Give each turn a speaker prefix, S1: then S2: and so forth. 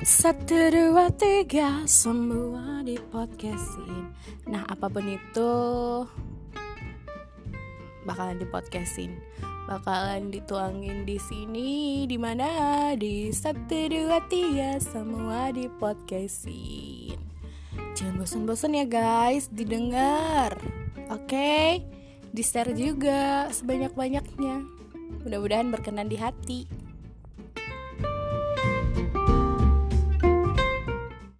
S1: Satu dua tiga semua di podcastin. Nah apa pun itu bakalan di podcastin, bakalan dituangin di sini, di mana di satu dua tiga semua di podcastin. Jangan bosan-bosan ya guys, didengar, oke? Okay? Di share juga sebanyak-banyaknya. Mudah-mudahan berkenan di hati.